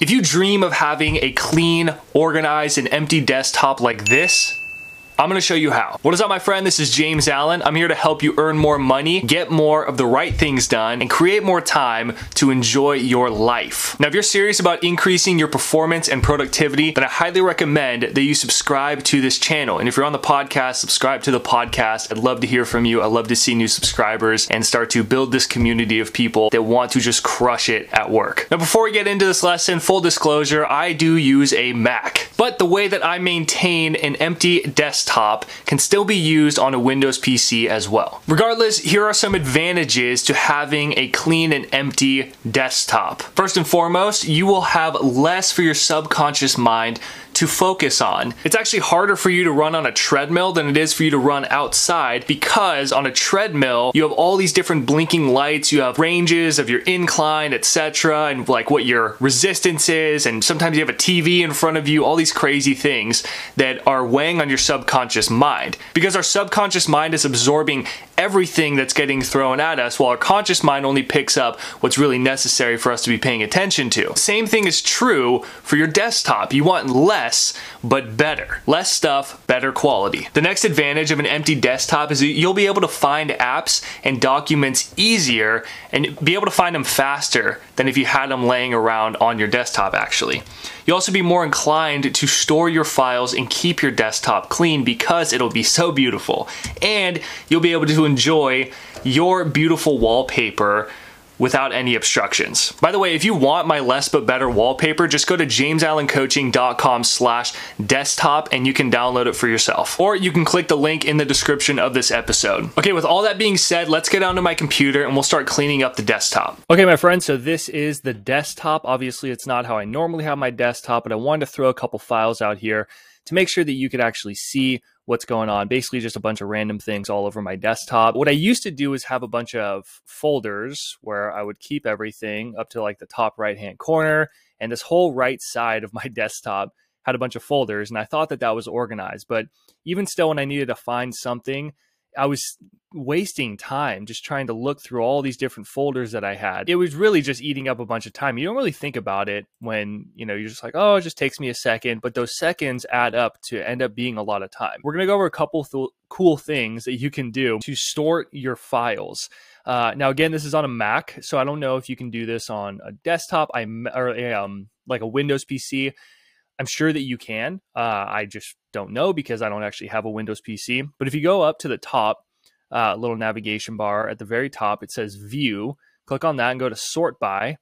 If you dream of having a clean, organized, and empty desktop like this, I'm gonna show you how. What is up my friend? This is James Allen. I'm here to help you earn more money, get more of the right things done, and create more time to enjoy your life. Now if you're serious about increasing your performance and productivity, then I highly recommend that you subscribe to this channel. And if you're on the podcast, subscribe to the podcast. I'd love to hear from you. I'd love to see new subscribers and start to build this community of people that want to just crush it at work. Now before we get into this lesson, full disclosure, I do use a Mac. But the way that I maintain an empty desktop can still be used on a Windows PC as well. Regardless, here are some advantages to having a clean and empty desktop. First and foremost, you will have less for your subconscious mind to focus on. It's actually harder for you to run on a treadmill than it is for you to run outside because on a treadmill, you have all these different blinking lights, you have ranges of your incline, etc., and like what your resistance is, and sometimes you have a TV in front of you, all these crazy things that are weighing on your subconscious mind. Because our subconscious mind is absorbing everything that's getting thrown at us while our conscious mind only picks up what's really necessary for us to be paying attention to. Same thing is true for your desktop. You want less, but better. Less stuff, better quality. The next advantage of an empty desktop is you'll be able to find apps and documents easier and be able to find them faster than if you had them laying around on your desktop actually. You'll also be more inclined to store your files and keep your desktop clean because it'll be so beautiful. And you'll be able to enjoy your beautiful wallpaper without any obstructions. By the way, if you want my less but better wallpaper, just go to jamesallencoaching.com slash desktop and you can download it for yourself. Or you can click the link in the description of this episode. Okay, with all that being said, let's get onto my computer and we'll start cleaning up the desktop. Okay, my friends, so this is the desktop. Obviously, it's not how I normally have my desktop, but I wanted to throw a couple files out here to make sure that you could actually see what's going on. Basically, just a bunch of random things all over my desktop. What I used to do is have a bunch of folders where I would keep everything up to like the top right hand corner. And this whole right side of my desktop had a bunch of folders. And I thought that that was organized. But even still, when I needed to find something, I was wasting time just trying to look through all these different folders that I had. It was really just eating up a bunch of time. You don't really think about it when, you know, you're just like, oh, it just takes me a second, but those seconds add up to end up being a lot of time. We're going to go over a couple th- cool things that you can do to sort your files. Uh, now, again, this is on a Mac, so I don't know if you can do this on a desktop I, or um, like a Windows PC. I'm sure that you can. Uh, I just don't know because I don't actually have a Windows PC. But if you go up to the top, uh, little navigation bar at the very top, it says View. Click on that and go to Sort By.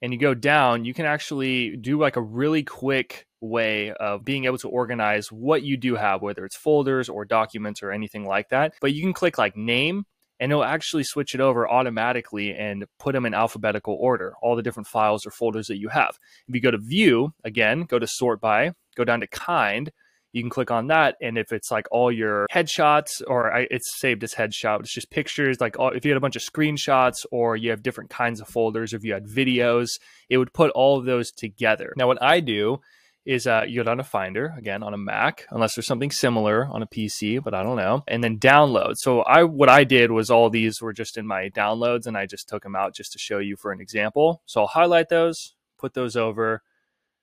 And you go down, you can actually do like a really quick way of being able to organize what you do have, whether it's folders or documents or anything like that. But you can click like Name and it'll actually switch it over automatically and put them in alphabetical order, all the different files or folders that you have. If you go to view, again, go to sort by, go down to kind, you can click on that. And if it's like all your headshots or I, it's saved as headshot, it's just pictures, like all, if you had a bunch of screenshots or you have different kinds of folders, if you had videos, it would put all of those together. Now, what I do is uh, you go down to Finder again on a Mac, unless there's something similar on a PC, but I don't know. And then download. So I what I did was all these were just in my downloads, and I just took them out just to show you for an example. So I'll highlight those, put those over,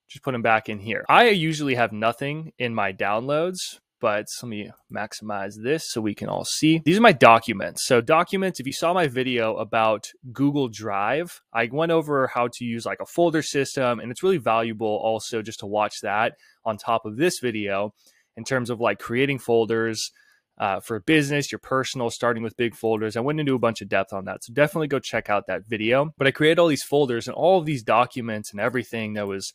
just put them back in here. I usually have nothing in my downloads, but let me maximize this so we can all see. These are my documents. So documents, if you saw my video about Google Drive, I went over how to use like a folder system and it's really valuable also just to watch that on top of this video in terms of like creating folders uh, for business, your personal, starting with big folders. I went into a bunch of depth on that. So definitely go check out that video. But I created all these folders and all of these documents and everything that was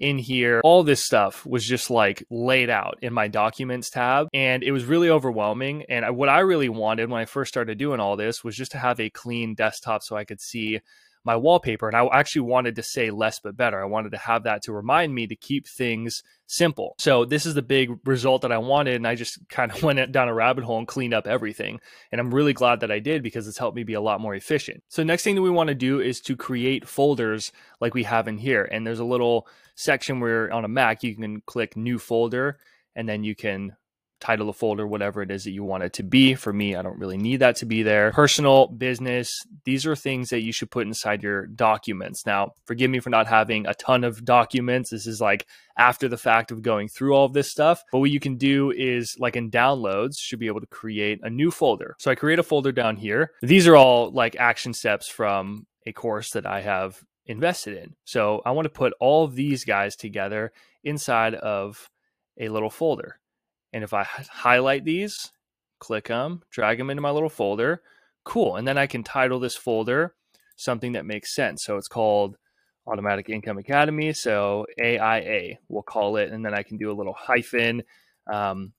in here. All this stuff was just like laid out in my documents tab. And it was really overwhelming. And what I really wanted when I first started doing all this was just to have a clean desktop so I could see my wallpaper. And I actually wanted to say less but better. I wanted to have that to remind me to keep things simple. So this is the big result that I wanted. And I just kind of went down a rabbit hole and cleaned up everything. And I'm really glad that I did because it's helped me be a lot more efficient. So next thing that we want to do is to create folders like we have in here. And there's a little section where on a Mac, you can click new folder and then you can title the folder whatever it is that you want it to be. For me, I don't really need that to be there. Personal, business, these are things that you should put inside your documents. Now, forgive me for not having a ton of documents. This is like after the fact of going through all of this stuff. But what you can do is like in downloads, should be able to create a new folder. So I create a folder down here. These are all like action steps from a course that I have invested in. So I want to put all of these guys together inside of a little folder. And if I highlight these, click them, drag them into my little folder, cool. And then I can title this folder something that makes sense. So it's called Automatic Income Academy. So AIA, we'll call it. And then I can do a little hyphen, um,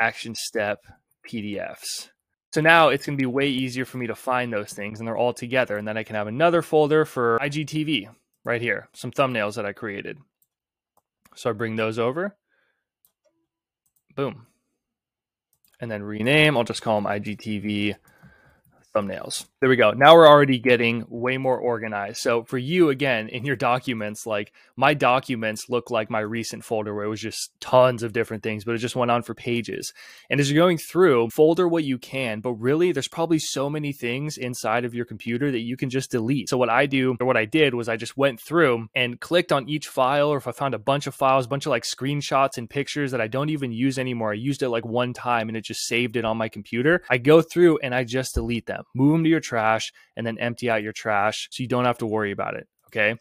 action step PDFs. So now it's going to be way easier for me to find those things and they're all together. And then I can have another folder for IGTV right here, some thumbnails that I created. So I bring those over. Boom. And then rename, I'll just call them IGTV thumbnails. There we go. Now we're already getting way more organized. So for you, again, in your documents, like my documents look like my recent folder where it was just tons of different things, but it just went on for pages. And as you're going through, folder what you can, but really there's probably so many things inside of your computer that you can just delete. So what I do, or what I did was I just went through and clicked on each file, or if I found a bunch of files, a bunch of like screenshots and pictures that I don't even use anymore. I used it like one time and it just saved it on my computer. I go through and I just delete them, move them to your trash, and then empty out your trash so you don't have to worry about it. Okay.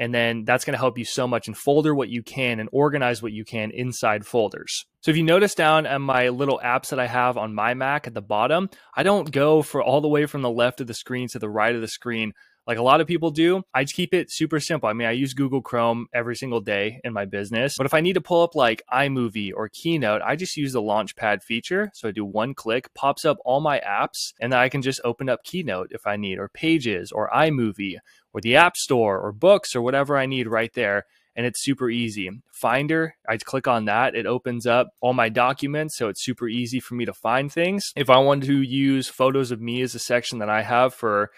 And then that's going to help you so much and folder what you can and organize what you can inside folders. So if you notice down at my little apps that I have on my Mac at the bottom, I don't go for all the way from the left of the screen to the right of the screen like a lot of people do. I keep it super simple. I mean, I use Google Chrome every single day in my business, but if I need to pull up like iMovie or Keynote, I just use the Launchpad feature. So I do one click, pops up all my apps, and then I can just open up Keynote if I need, or Pages, or iMovie, or the App Store, or Books, or whatever I need right there and it's super easy. Finder, I click on that, it opens up all my documents, so it's super easy for me to find things. If I wanted to use photos of me as a section that I have for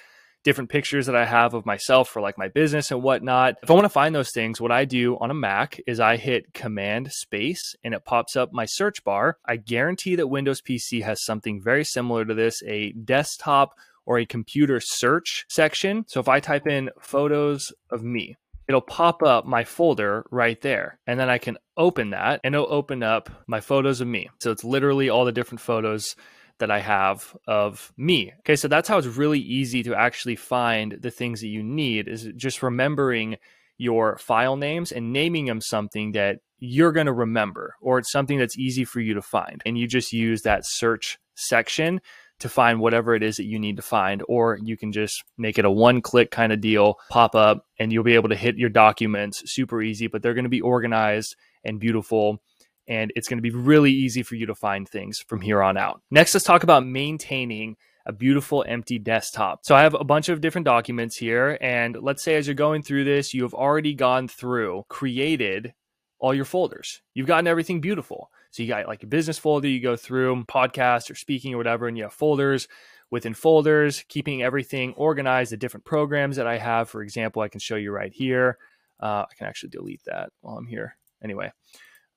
different pictures that I have of myself for like my business and whatnot. If I want to find those things, what I do on a Mac is I hit Command Space and it pops up my search bar. I guarantee that Windows PC has something very similar to this a desktop or a computer search section. So if I type in photos of me, it'll pop up my folder right there. And then I can open that and it'll open up my photos of me. So it's literally all the different photos that I have of me. Okay, so that's how it's really easy to actually find the things that you need is just remembering your file names and naming them something that you're going to remember or it's something that's easy for you to find. And you just use that search section to find whatever it is that you need to find, or you can just make it a one click kind of deal, pop up, and you'll be able to hit your documents super easy, but they're going to be organized and beautiful and it's going to be really easy for you to find things from here on out. Next, let's talk about maintaining a beautiful empty desktop. So I have a bunch of different documents here, and let's say as you're going through this, you have already gone through, created all your folders. You've gotten everything beautiful. So you got like a business folder, you go through podcast or speaking or whatever, and you have folders within folders, keeping everything organized, the different programs that I have. For example, I can show you right here. Uh, I can actually delete that while I'm here. Anyway,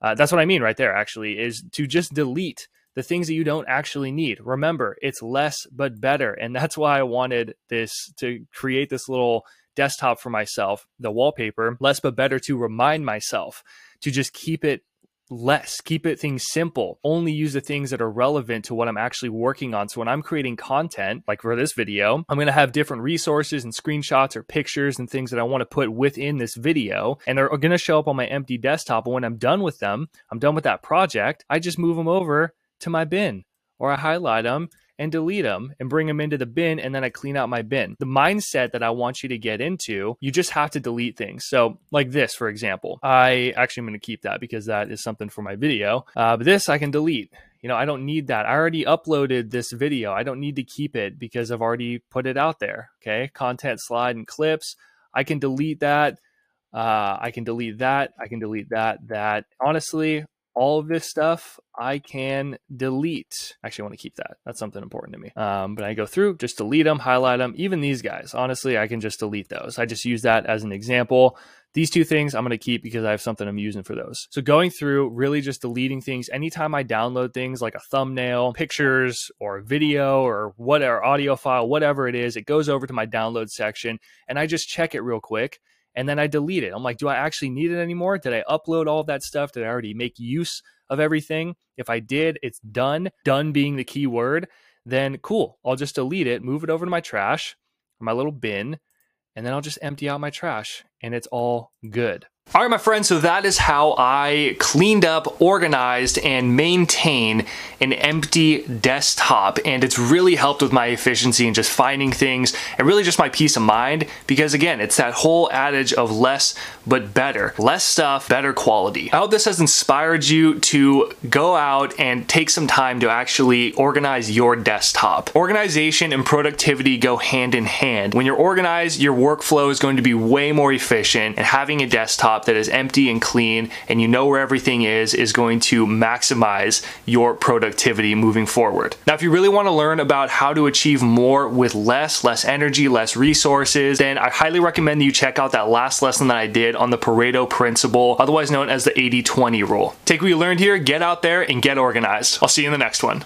uh, that's what I mean right there, actually, is to just delete the things that you don't actually need. Remember, it's less but better. And that's why I wanted this to create this little desktop for myself, the wallpaper, less but better to remind myself to just keep it less, keep it things simple, only use the things that are relevant to what I'm actually working on. So when I'm creating content, like for this video, I'm going to have different resources and screenshots or pictures and things that I want to put within this video. And they're going to show up on my empty desktop. And when I'm done with them, I'm done with that project, I just move them over to my bin or I highlight them and delete them and bring them into the bin and then I clean out my bin. The mindset that I want you to get into, you just have to delete things. So, like this, for example, I actually am going to keep that because that is something for my video. Uh, but this I can delete. You know, I don't need that. I already uploaded this video. I don't need to keep it because I've already put it out there. Okay. Content slide and clips. I can delete that. Uh, I can delete that. I can delete that. That honestly, all of this stuff I can delete. Actually, I want to keep that. That's something important to me. Um, but I go through, just delete them, highlight them. Even these guys, honestly, I can just delete those. I just use that as an example These two things I'm going to keep because I have something I'm using for those. So going through, really just deleting things. Anytime I download things like a thumbnail, pictures, or video, or whatever, audio file, whatever it is, it goes over to my download section and I just check it real quick and then I delete it. I'm like, do I actually need it anymore? Did I upload all that stuff? Did I already make use of everything? If I did, it's done. Done being the key word. Then cool. I'll just delete it, move it over to my trash, my little bin, and then I'll just empty out my trash and it's all good. All right, my friends, so that is how I cleaned up, organized, and maintain an empty desktop. And it's really helped with my efficiency and just finding things and really just my peace of mind. Because again, it's that whole adage of less but better. Less stuff, better quality. I hope this has inspired you to go out and take some time to actually organize your desktop. Organization and productivity go hand in hand. When you're organized, your workflow is going to be way more efficient and having a desktop that is empty and clean and you know where everything is, is going to maximize your productivity moving forward. Now, if you really want to learn about how to achieve more with less, less energy, less resources, then I highly recommend that you check out that last lesson that I did on the Pareto principle, otherwise known as the 80-20 rule. Take what you learned here, get out there and get organized. I'll see you in the next one.